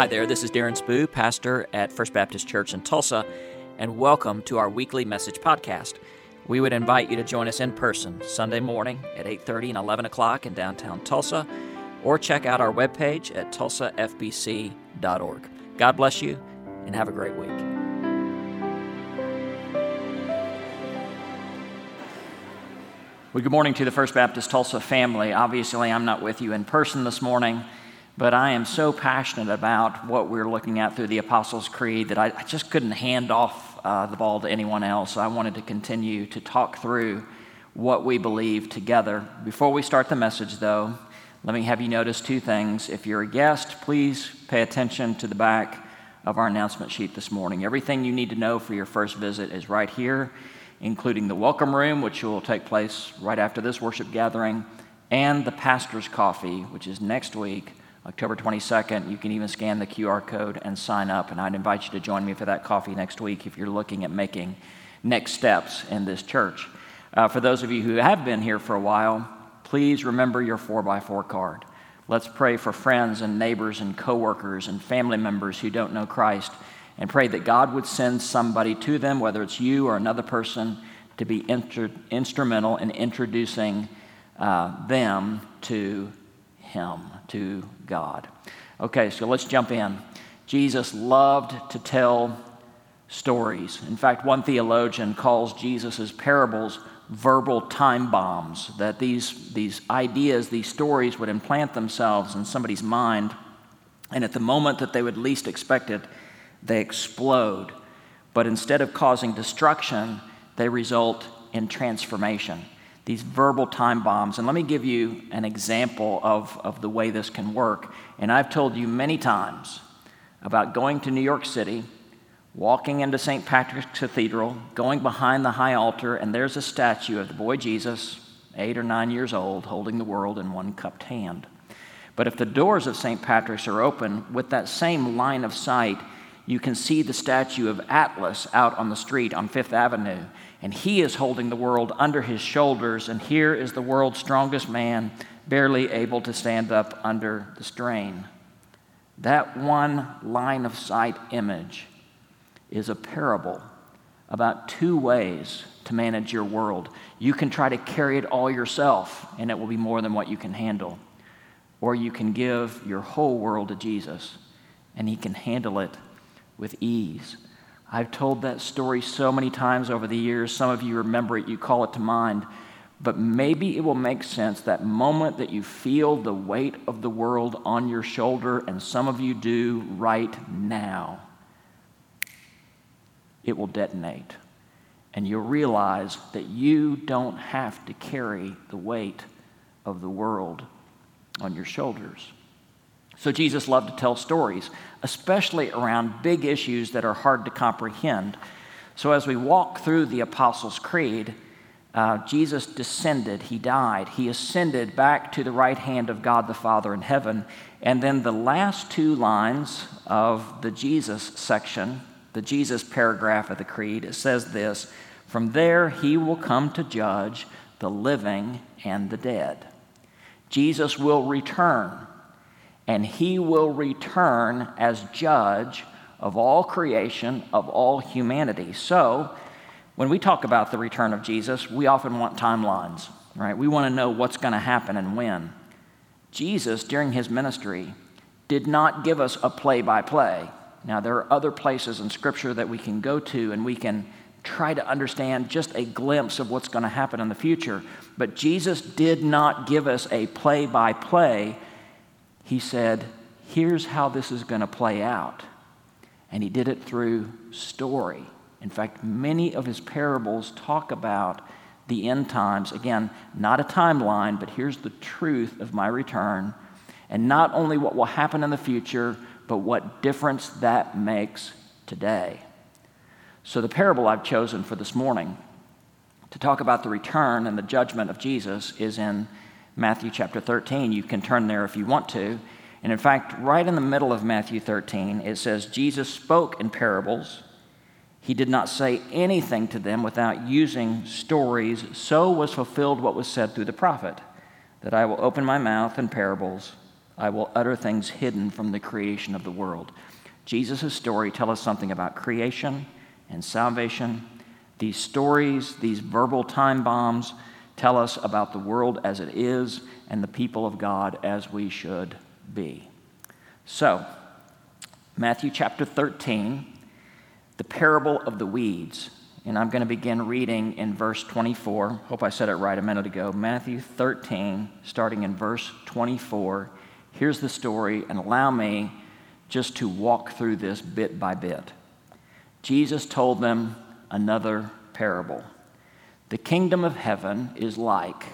Hi there, this is Darren Spoo, pastor at First Baptist Church in Tulsa, and welcome to our weekly message podcast. We would invite you to join us in person Sunday morning at 8:30 and 11 o'clock in downtown Tulsa, or check out our webpage at tulsafbc.org. God bless you, and have a great week. Well, good morning to the First Baptist Tulsa family. Obviously, I'm not with you in person this morning, but I am so passionate about what we're looking at through the Apostles' Creed that I, I just couldn't hand off uh, the ball to anyone else. I wanted to continue to talk through what we believe together. Before we start the message, though, let me have you notice two things. If you're a guest, please pay attention to the back of our announcement sheet this morning. Everything you need to know for your first visit is right here including the welcome room, which will take place right after this worship gathering, and the pastor's coffee, which is next week, October 22nd. You can even scan the QR code and sign up. And I'd invite you to join me for that coffee next week if you're looking at making next steps in this church. Uh, for those of you who have been here for a while, please remember your 4x4 card. Let's pray for friends and neighbors and coworkers and family members who don't know Christ and pray that God would send somebody to them, whether it's you or another person, to be inter- instrumental in introducing uh, them to Him, to God. Okay, so let's jump in. Jesus loved to tell stories. In fact, one theologian calls Jesus' parables verbal time bombs, that these, these ideas, these stories would implant themselves in somebody's mind, and at the moment that they would least expect it, they explode. But instead of causing destruction, they result in transformation. These verbal time bombs. And let me give you an example of, of the way this can work. And I've told you many times about going to New York City, walking into St. Patrick's Cathedral, going behind the high altar, and there's a statue of the boy Jesus, eight or nine years old, holding the world in one cupped hand. But if the doors of St. Patrick's are open, with that same line of sight, you can see the statue of Atlas out on the street on Fifth Avenue. And he is holding the world under his shoulders. And here is the world's strongest man, barely able to stand up under the strain. That one line of sight image is a parable about two ways to manage your world. You can try to carry it all yourself, and it will be more than what you can handle. Or you can give your whole world to Jesus, and he can handle it with ease. I've told that story so many times over the years. Some of you remember it, you call it to mind. But maybe it will make sense that moment that you feel the weight of the world on your shoulder, and some of you do right now, it will detonate. And you'll realize that you don't have to carry the weight of the world on your shoulders. So Jesus loved to tell stories, especially around big issues that are hard to comprehend. So as we walk through the Apostles' Creed, uh, Jesus descended, he died, he ascended back to the right hand of God the Father in heaven. And then the last two lines of the Jesus section, the Jesus paragraph of the Creed, it says this From there he will come to judge the living and the dead. Jesus will return and he will return as judge of all creation, of all humanity. So, when we talk about the return of Jesus, we often want timelines, right? We want to know what's going to happen and when. Jesus, during his ministry, did not give us a play by play. Now, there are other places in Scripture that we can go to and we can try to understand just a glimpse of what's going to happen in the future. But Jesus did not give us a play by play he said, Here's how this is going to play out. And he did it through story. In fact, many of his parables talk about the end times. Again, not a timeline, but here's the truth of my return. And not only what will happen in the future, but what difference that makes today. So, the parable I've chosen for this morning to talk about the return and the judgment of Jesus is in Matthew chapter 13. You can turn there if you want to. And in fact, right in the middle of Matthew 13, it says, Jesus spoke in parables. He did not say anything to them without using stories. So was fulfilled what was said through the prophet that I will open my mouth in parables. I will utter things hidden from the creation of the world. Jesus' story tells us something about creation and salvation. These stories, these verbal time bombs, tell us about the world as it is and the people of God as we should be. So, Matthew chapter 13, the parable of the weeds. And I'm going to begin reading in verse 24. Hope I said it right a minute ago. Matthew 13, starting in verse 24. Here's the story, and allow me just to walk through this bit by bit. Jesus told them another parable. The kingdom of heaven is like,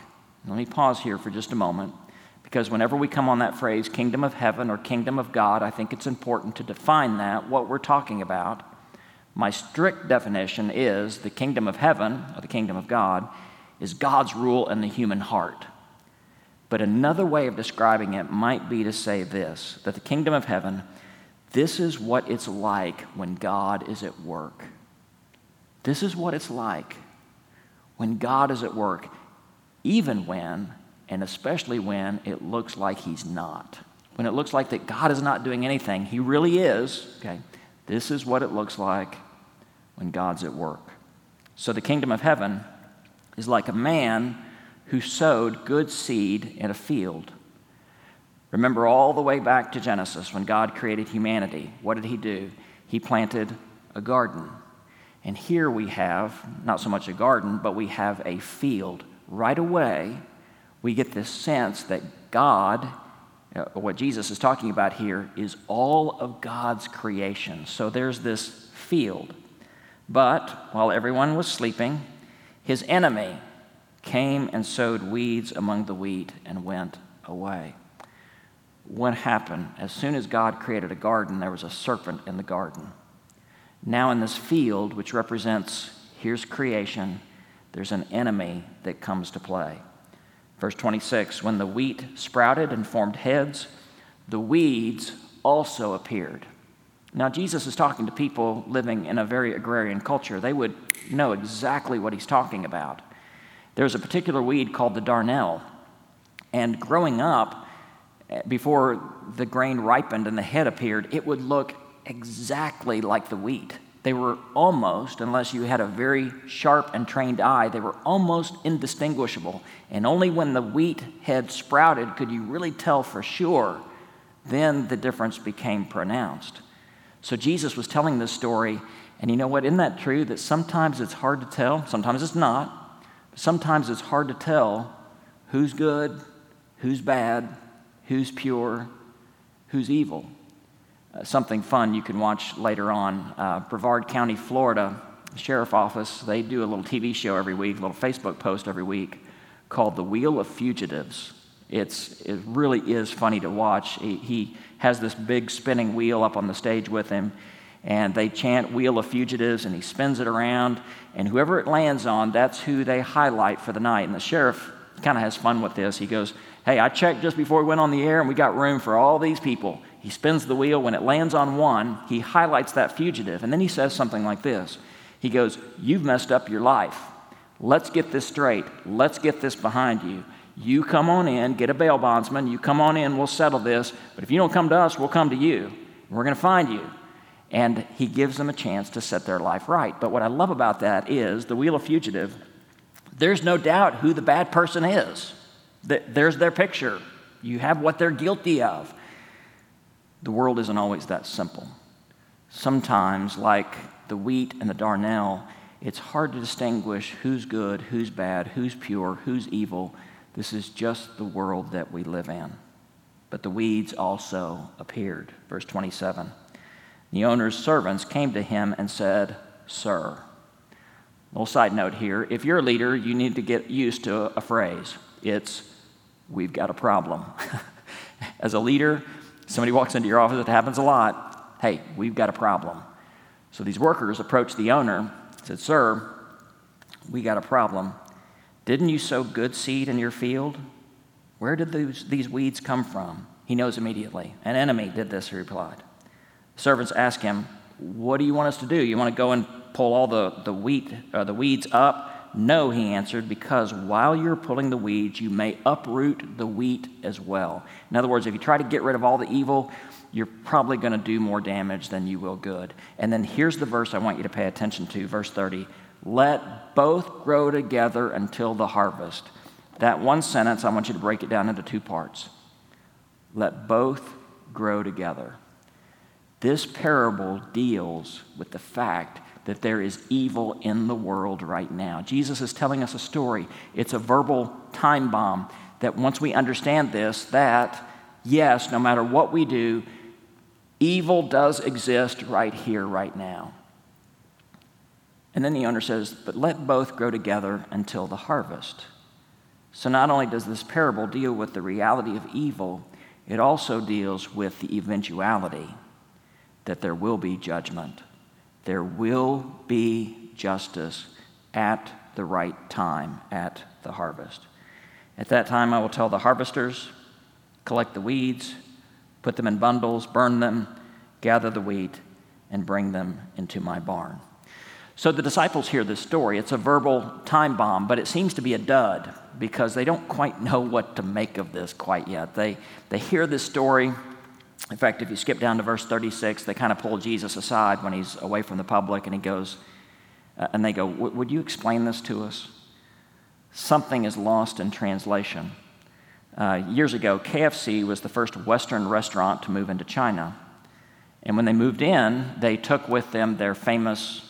let me pause here for just a moment, because whenever we come on that phrase, kingdom of heaven or kingdom of God, I think it's important to define that, what we're talking about. My strict definition is the kingdom of heaven, or the kingdom of God, is God's rule in the human heart. But another way of describing it might be to say this that the kingdom of heaven, this is what it's like when God is at work. This is what it's like when God is at work, even when, and especially when, it looks like He's not. When it looks like that God is not doing anything, He really is. Okay, this is what it looks like when God's at work. So the kingdom of heaven is like a man who sowed good seed in a field. Remember all the way back to Genesis when God created humanity. What did he do? He planted a garden. And here we have not so much a garden, but we have a field. Right away, we get this sense that God, uh, what Jesus is talking about here, is all of God's creation. So there's this field. But while everyone was sleeping, his enemy came and sowed weeds among the wheat and went away. What happened? As soon as God created a garden, there was a serpent in the garden. Now, in this field, which represents here's creation, there's an enemy that comes to play. Verse 26 When the wheat sprouted and formed heads, the weeds also appeared. Now, Jesus is talking to people living in a very agrarian culture. They would know exactly what he's talking about. There's a particular weed called the darnel. And growing up, eh, before the grain ripened and the head appeared, it would look exactly like the wheat. They were almost, unless you had a very sharp and trained eye, they were almost indistinguishable. And only when the wheat head sprouted could you really tell for sure. Then the difference became pronounced. So Jesus was telling this story, and you know what? Isn't that true that sometimes it's hard to tell? Sometimes it's not. Sometimes it's hard to tell who's good, who's bad, who's pure, who's evil. Uh, something fun you can watch later on. Uh, Brevard County, Florida, Sheriff Office, they do a little TV show every week, a little Facebook post every week called The Wheel of Fugitives. It's, it really is funny to watch. He, he has this big spinning wheel up on the stage with him, and they chant Wheel of Fugitives, and he spins it around, and whoever it lands on, that's who they highlight for the night. And the sheriff kind of has fun with this. He goes, Hey, I checked just before we went on the air, and we got room for all these people. He spins the wheel. When it lands on one, he highlights that fugitive, and then he says something like this He goes, You've messed up your life. Let's get this straight. Let's get this behind you. You come on in, get a bail bondsman. You come on in, we'll settle this. But if you don't come to us, we'll come to you. We're going to find you. And he gives them a chance to set their life right. But what I love about that is the Wheel of Fugitive, there's no doubt who the bad person is. There's their picture. You have what they're guilty of. The world isn't always that simple. Sometimes, like the wheat and the darnel, it's hard to distinguish who's good, who's bad, who's pure, who's evil this is just the world that we live in. But the weeds also appeared. Verse 27. The owner's servants came to him and said, Sir. Little side note here if you're a leader, you need to get used to a phrase. It's, We've got a problem. As a leader, somebody walks into your office, it happens a lot. Hey, we've got a problem. So these workers approached the owner, said, Sir, we got a problem. Didn't you sow good seed in your field? Where did these, these weeds come from? He knows immediately. An enemy did this, he replied. Servants asked him, What do you want us to do? You want to go and pull all the, the wheat, uh, the weeds up, No, he answered, because while you're pulling the weeds, you may uproot the wheat as well. In other words, if you try to get rid of all the evil, you're probably going to do more damage than you will good. And then here's the verse I want you to pay attention to, verse 30. Let both grow together until the harvest. That one sentence, I want you to break it down into two parts. Let both grow together. This parable deals with the fact that there is evil in the world right now. Jesus is telling us a story. It's a verbal time bomb that once we understand this, that yes, no matter what we do, evil does exist right here, right now. And then the owner says, But let both grow together until the harvest. So not only does this parable deal with the reality of evil, it also deals with the eventuality that there will be judgment. There will be justice at the right time, at the harvest. At that time, I will tell the harvesters collect the weeds, put them in bundles, burn them, gather the wheat, and bring them into my barn. So the disciples hear this story. It's a verbal time bomb, but it seems to be a dud because they don't quite know what to make of this quite yet. They, they hear this story. In fact, if you skip down to verse 36, they kind of pull Jesus aside when he's away from the public and he goes, uh, and they go, Would you explain this to us? Something is lost in translation. Uh, years ago, KFC was the first Western restaurant to move into China. And when they moved in, they took with them their famous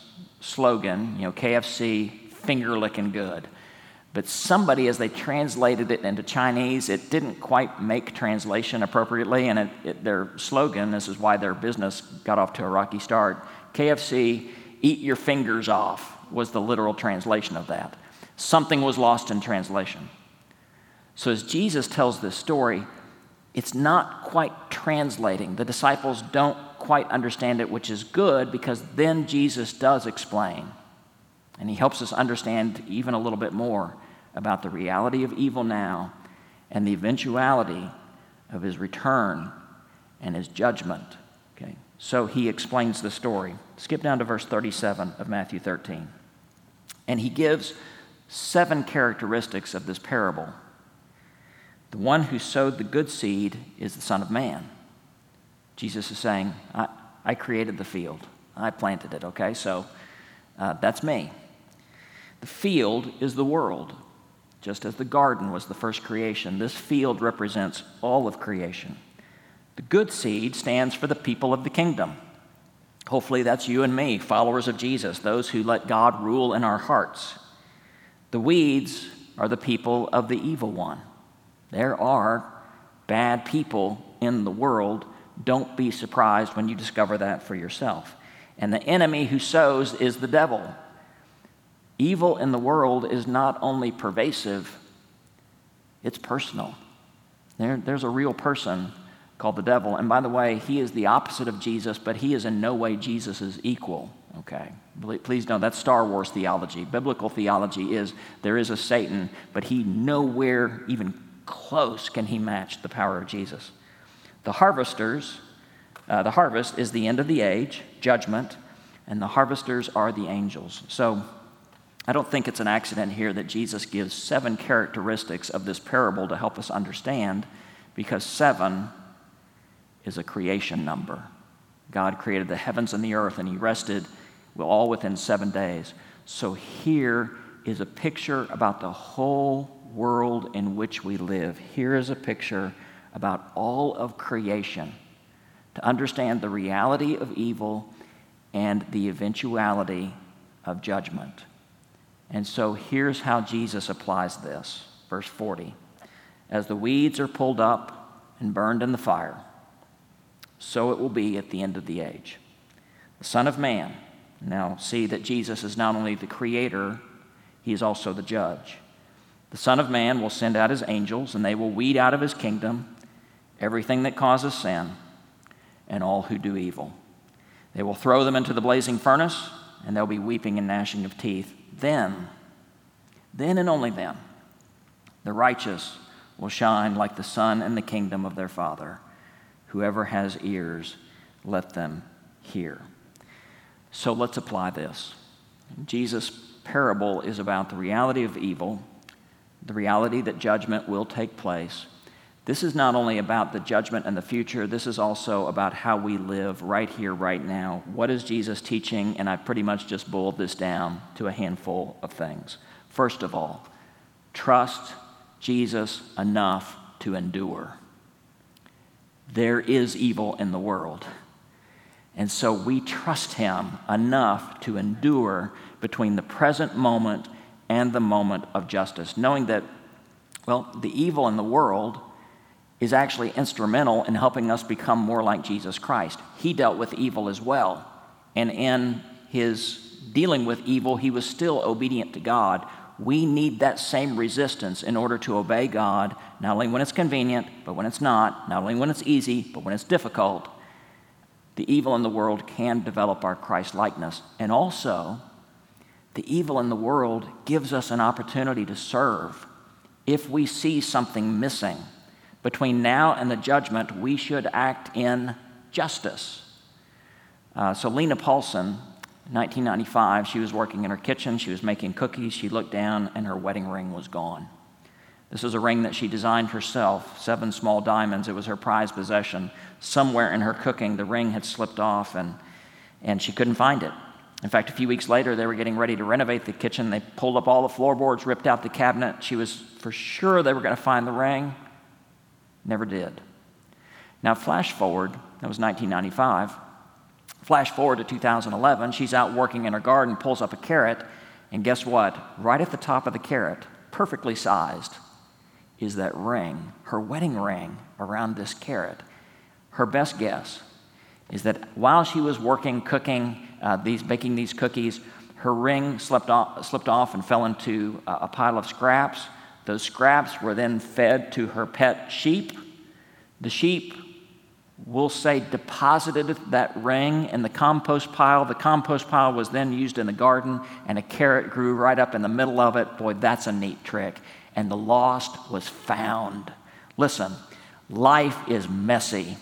slogan, you know, KFC, finger licking good. But somebody, as they translated it into Chinese, it didn't quite make translation appropriately, and it, it, their slogan, this is why their business got off to a rocky start KFC, eat your fingers off, was the literal translation of that. Something was lost in translation. So, as Jesus tells this story, it's not quite translating. The disciples don't quite understand it, which is good because then Jesus does explain. And he helps us understand even a little bit more about the reality of evil now and the eventuality of his return and his judgment. Okay? So he explains the story. Skip down to verse 37 of Matthew 13. And he gives seven characteristics of this parable. The one who sowed the good seed is the Son of Man. Jesus is saying, I, I created the field, I planted it, okay? So uh, that's me. The field is the world, just as the garden was the first creation. This field represents all of creation. The good seed stands for the people of the kingdom. Hopefully, that's you and me, followers of Jesus, those who let God rule in our hearts. The weeds are the people of the evil one. There are bad people in the world don't be surprised when you discover that for yourself. And the enemy who sows is the devil. Evil in the world is not only pervasive, it's personal. There, there's a real person called the devil. And by the way, he is the opposite of Jesus, but he is in no way Jesus' equal. Okay? Please know that's Star Wars theology. Biblical theology is there is a Satan, but he nowhere even close can he match the power of Jesus. The harvesters, uh, the harvest is the end of the age, judgment, and the harvesters are the angels. So I don't think it's an accident here that Jesus gives seven characteristics of this parable to help us understand, because seven is a creation number. God created the heavens and the earth, and He rested all within seven days. So here is a picture about the whole world in which we live. Here is a picture about all of creation to understand the reality of evil and the eventuality of judgment. And so here's how Jesus applies this. Verse 40 As the weeds are pulled up and burned in the fire, so it will be at the end of the age. The Son of Man, now see that Jesus is not only the creator, he is also the judge. The Son of Man will send out his angels, and they will weed out of his kingdom everything that causes sin, and all who do evil. They will throw them into the blazing furnace, and there'll be weeping and gnashing of teeth. Then, then and only then, the righteous will shine like the sun in the kingdom of their Father. Whoever has ears, let them hear. So let's apply this. Jesus parable is about the reality of evil, the reality that judgment will take place. This is not only about the judgment and the future, this is also about how we live right here, right now. What is Jesus teaching? And I pretty much just boiled this down to a handful of things. First of all, trust Jesus enough to endure. There is evil in the world. And so we trust him enough to endure between the present moment and the moment of justice, knowing that, well, the evil in the world is actually instrumental in helping us become more like Jesus Christ. He dealt with evil as well. And in his dealing with evil, he was still obedient to God. We need that same resistance in order to obey God, not only when it's convenient, but when it's not, not only when it's easy, but when it's difficult. The evil in the world can develop our Christ likeness. And also, the evil in the world gives us an opportunity to serve. If we see something missing, between now and the judgment, we should act in justice. Uh, so, Lena Paulson, 1995, she was working in her kitchen. She was making cookies. She looked down, and her wedding ring was gone. This was a ring that she designed herself, seven small diamonds. It was her prized possession. Somewhere in her cooking, the ring had slipped off, and, and she couldn't find it. In fact, a few weeks later, they were getting ready to renovate the kitchen. They pulled up all the floorboards, ripped out the cabinet. She was for sure they were going to find the ring. Never did. Now, flash forward, that was 1995. Flash forward to 2011, she's out working in her garden, pulls up a carrot, and guess what? Right at the top of the carrot, perfectly sized, is that ring, her wedding ring around this carrot. Her best guess is that while she was working, cooking, uh, these, baking these cookies, her ring slipped off, slipped off and fell into a pile of scraps. Those scraps were then fed to her pet sheep. The sheep, we'll say, deposited that ring in the compost pile. The compost pile was then used in the garden, and a carrot grew right up in the middle of it. Boy, that's a neat trick. And the lost was found. Listen, life is messy.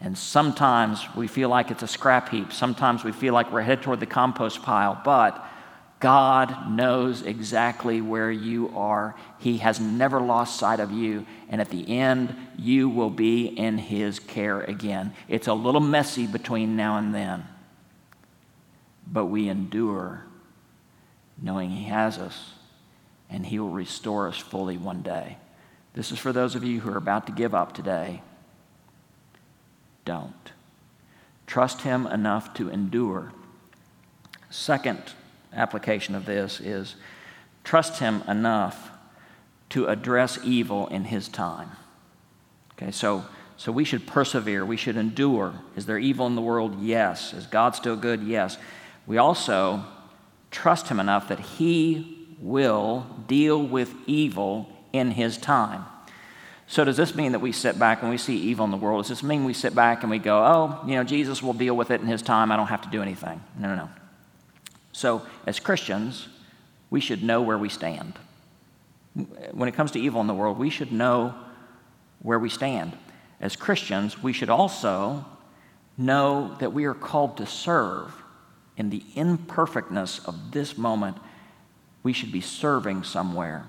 And sometimes we feel like it's a scrap heap. Sometimes we feel like we're headed toward the compost pile. But God knows exactly where you are. He has never lost sight of you. And at the end, you will be in His care again. It's a little messy between now and then, but we endure knowing He has us and He will restore us fully one day. This is for those of you who are about to give up today. Don't. Trust Him enough to endure. Second, application of this is trust Him enough to address evil in His time. Okay, so, so we should persevere, we should endure. Is there evil in the world? Yes. Is God still good? Yes. We also trust Him enough that He will deal with evil in His time. So, does this mean that we sit back and we see evil in the world? Does this mean we sit back and we go, oh, you know, Jesus will deal with it in His time, I don't have to do anything? No, no, no. So, as Christians, we should know where we stand. When it comes to evil in the world, we should know where we stand. As Christians, we should also know that we are called to serve. In the imperfectness of this moment, we should be serving somewhere.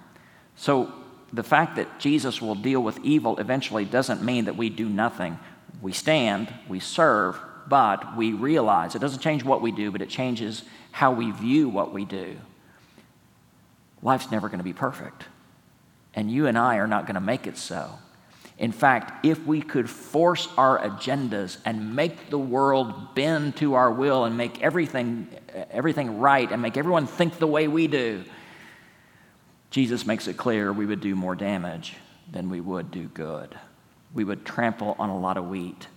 So, the fact that Jesus will deal with evil eventually doesn't mean that we do nothing. We stand, we serve, but we realize it doesn't change what we do, but it changes how we view what we do. Life's never going to be perfect. And you and I are not going to make it so. In fact, if we could force our agendas and make the world bend to our will and make everything, everything right and make everyone think the way we do, Jesus makes it clear we would do more damage than we would do good. We would trample on a lot of wheat.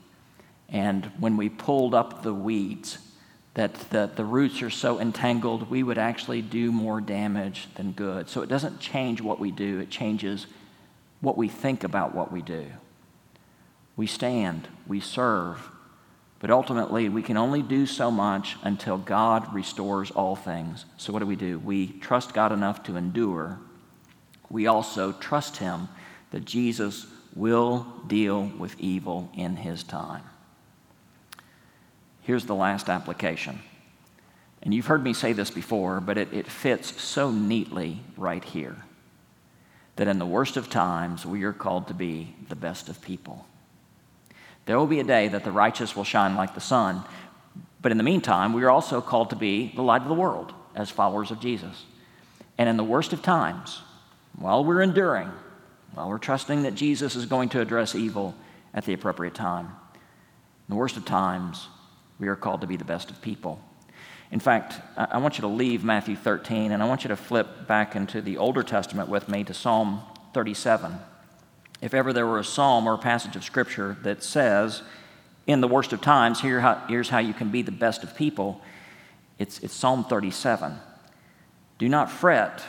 And when we pulled up the weeds, that the, the roots are so entangled, we would actually do more damage than good. So it doesn't change what we do, it changes what we think about what we do. We stand, we serve, but ultimately we can only do so much until God restores all things. So what do we do? We trust God enough to endure. We also trust Him that Jesus will deal with evil in His time. Here's the last application And you've heard me say this before, but it, it fits so neatly right here that in the worst of times, we are called to be the best of people. There will be a day that the righteous will shine like the sun, but in the meantime, we are also called to be the light of the world as followers of Jesus. And in the worst of times, while we're enduring, while we're trusting that Jesus is going to address evil at the appropriate time, in the worst of times, we are called to be the best of people. In fact, I want you to leave Matthew 13 and I want you to flip back into the Older Testament with me to Psalm 37. If ever there were a psalm or a passage of Scripture that says, in the worst of times, here here's how you can be the best of people, it's, it's Psalm 37. Do not fret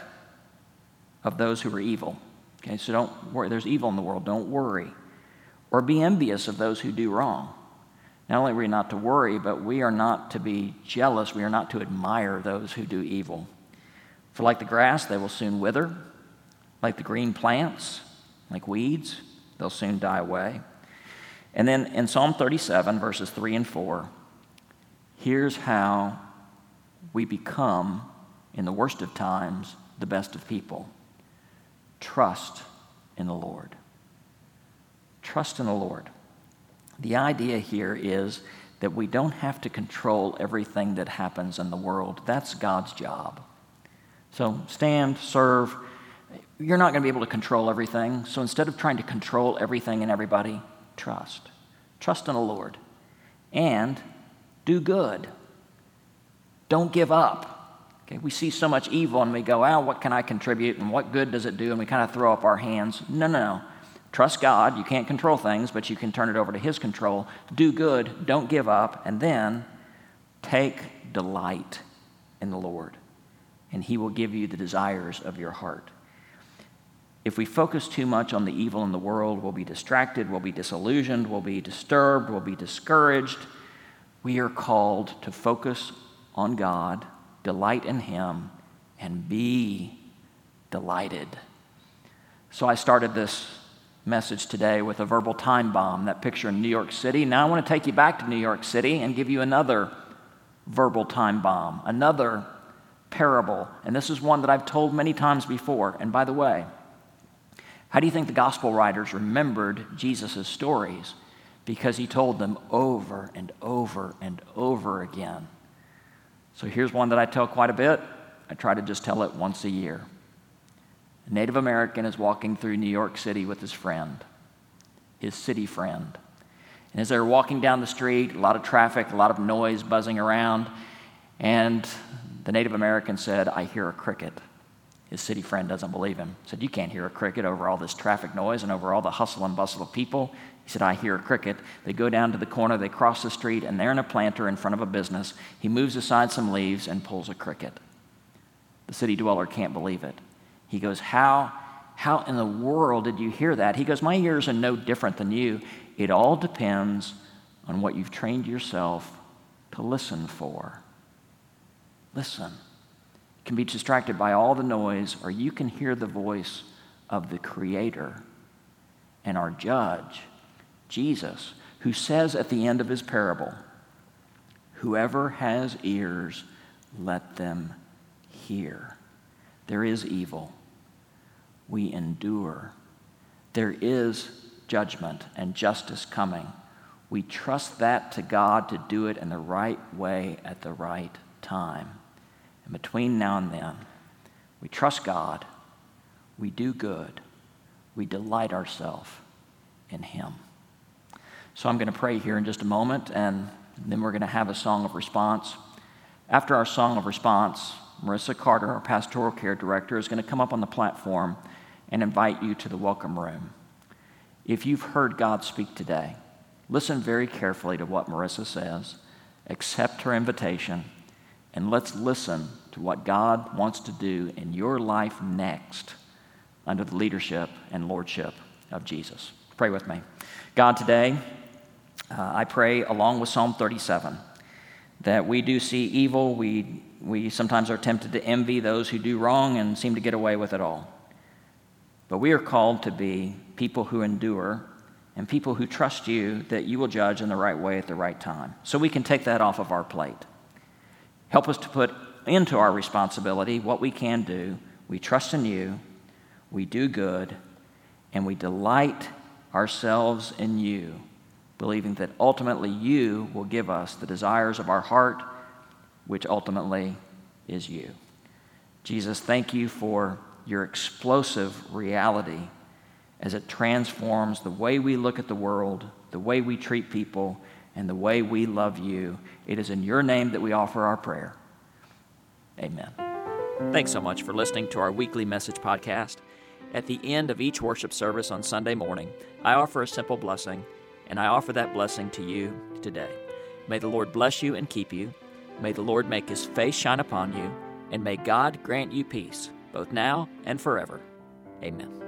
of those who are evil. Okay, so don't worry. There's evil in the world. Don't worry. Or be envious of those who do wrong. Not only are we not to worry, but we are not to be jealous. We are not to admire those who do evil. For like the grass, they will soon wither. Like the green plants, like weeds, they'll soon die away. And then in Psalm 37, verses 3 and 4, here's how we become, in the worst of times, the best of people. Trust in the Lord. Trust in the Lord. The idea here is that we don't have to control everything that happens in the world. That's God's job. So stand, serve. You're not going to be able to control everything. So instead of trying to control everything and everybody, trust. Trust in the Lord. And do good. Don't give up. Okay, we see so much evil and we go, oh, what can I contribute and what good does it do? And we kind of throw up our hands. No, no, no. Trust God. You can't control things, but you can turn it over to His control. Do good. Don't give up. And then take delight in the Lord, and He will give you the desires of your heart. If we focus too much on the evil in the world, we'll be distracted, we'll be disillusioned, we'll be disturbed, we'll be discouraged. We are called to focus on God, delight in Him, and be delighted. So I started this message today with a verbal time bomb, that picture in New York City. Now I want to take you back to New York City and give you another verbal time bomb, another parable. And this is one that I've told many times before. And by the way, how do you think the gospel writers remembered Jesus' stories? Because he told them over and over and over again. So here's one that I tell quite a bit. I try to just tell it once a year. A Native American is walking through New York City with his friend, his city friend. And as they're walking down the street, a lot of traffic, a lot of noise buzzing around, and the Native American said, I hear a cricket. His city friend doesn't believe him. He said, You can't hear a cricket over all this traffic noise and over all the hustle and bustle of people. He said, I hear a cricket. They go down to the corner, they cross the street, and they're in a planter in front of a business. He moves aside some leaves and pulls a cricket. The city dweller can't believe it. He goes, How, how in the world did you hear that? He goes, My ears are no different than you. It all depends on what you've trained yourself to listen for. Listen. You can be distracted by all the noise, or you can hear the voice of the Creator and our judge, Jesus, who says at the end of his parable, Whoever has ears, let them hear. There is evil we endure. There is judgment and justice coming. We trust that to God to do it in the right way at the right time. And between now and then, we trust God, we do good, we delight ourselves in Him. So I'm going to pray here in just a moment, and then we're going to have a song of response. After our song of response, Marissa Carter, our pastoral care director, is going to come up on the platform and invite you to the welcome room. If you've heard God speak today, listen very carefully to what Marissa says, accept her invitation, and let's listen to what God wants to do in your life next under the leadership and lordship of Jesus. Pray with me. God, today, uh, I pray along with Psalm 37 that we do see evil. We, we sometimes are tempted to envy those who do wrong and seem to get away with it all. But we are called to be people who endure and people who trust you that you will judge in the right way at the right time. So we can take that off of our plate. Help us to put into our responsibility what we can do. We trust in you, we do good, and we delight ourselves in you, believing that ultimately you will give us the desires of our heart, which ultimately is you. Jesus, thank you for your explosive reality as it transforms the way we look at the world, the way we treat people, and the way we love you. It is in your name that we offer our prayer. Amen. Thanks so much for listening to our weekly message podcast. At the end of each worship service on Sunday morning, I offer a simple blessing, and I offer that blessing to you today. May the Lord bless you and keep you. May the Lord make his face shine upon you, and may God grant you peace, both now and forever. Amen.